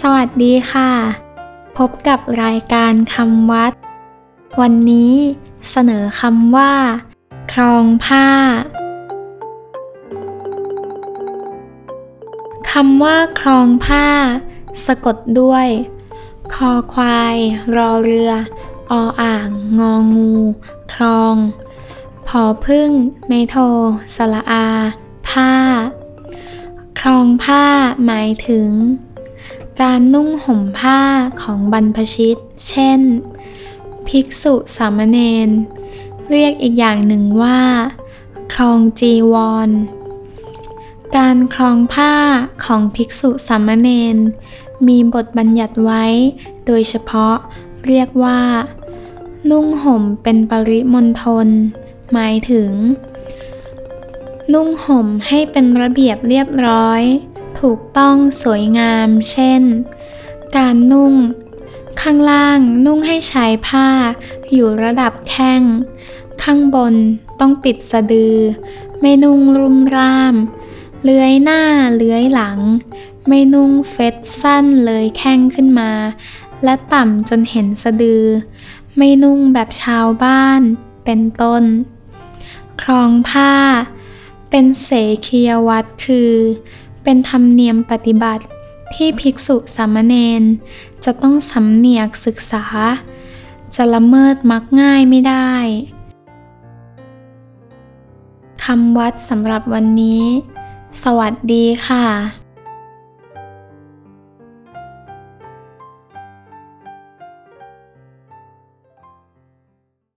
สวัสดีค่ะ พบกับรายการคำวัด วันนี้เสนอคำว่าคลองผ้าคำว่าคลองผ้า สะกดด้วย คอควาย รอเรือ ออ่าง งองูคลองผอพึ่ง เมโทสละอา ผ้าคลองผ้าหมายถึง การนุ่งห่มผ้าของบรรพชิต เช่น ภิกษุสามเณร เรียกอีกอย่างหนึ่งว่า คลองจีวร การคลองผ้าของภิกษุสามเณรมีบทบัญญัติไว้ โดยเฉพาะเรียกว่า นุ่งห่มเป็นปริมณฑล หมายถึง นุ่งห่มให้เป็นระเบียบเรียบร้อย ถูกต้องสวยงาม เช่น การนุ่ง ข้างล่างนุ่งให้ใชายผ้า อยู่ระดับแข้ง ข้างบนต้องปิดสะดือ ไม่นุ่งรุมร่าม เลื้อยหน้าเลื้อยหลัง ไม่นุ่งเฟตสั้นเลยแข้งขึ้นมา และต่ำจนเห็นสะดือ ไม่นุ่งแบบชาวบ้าน เป็นต้นคลองผ้า เป็นเสขียวัตรคือ เป็นธรรมเนียมปฏิบัติ ที่ภิกษุสามเณรจะต้องสำเนียกศึกษา จะละเมิดมักง่ายไม่ได้คำวัดสำหรับวันนี้ สวัสดีค่ะ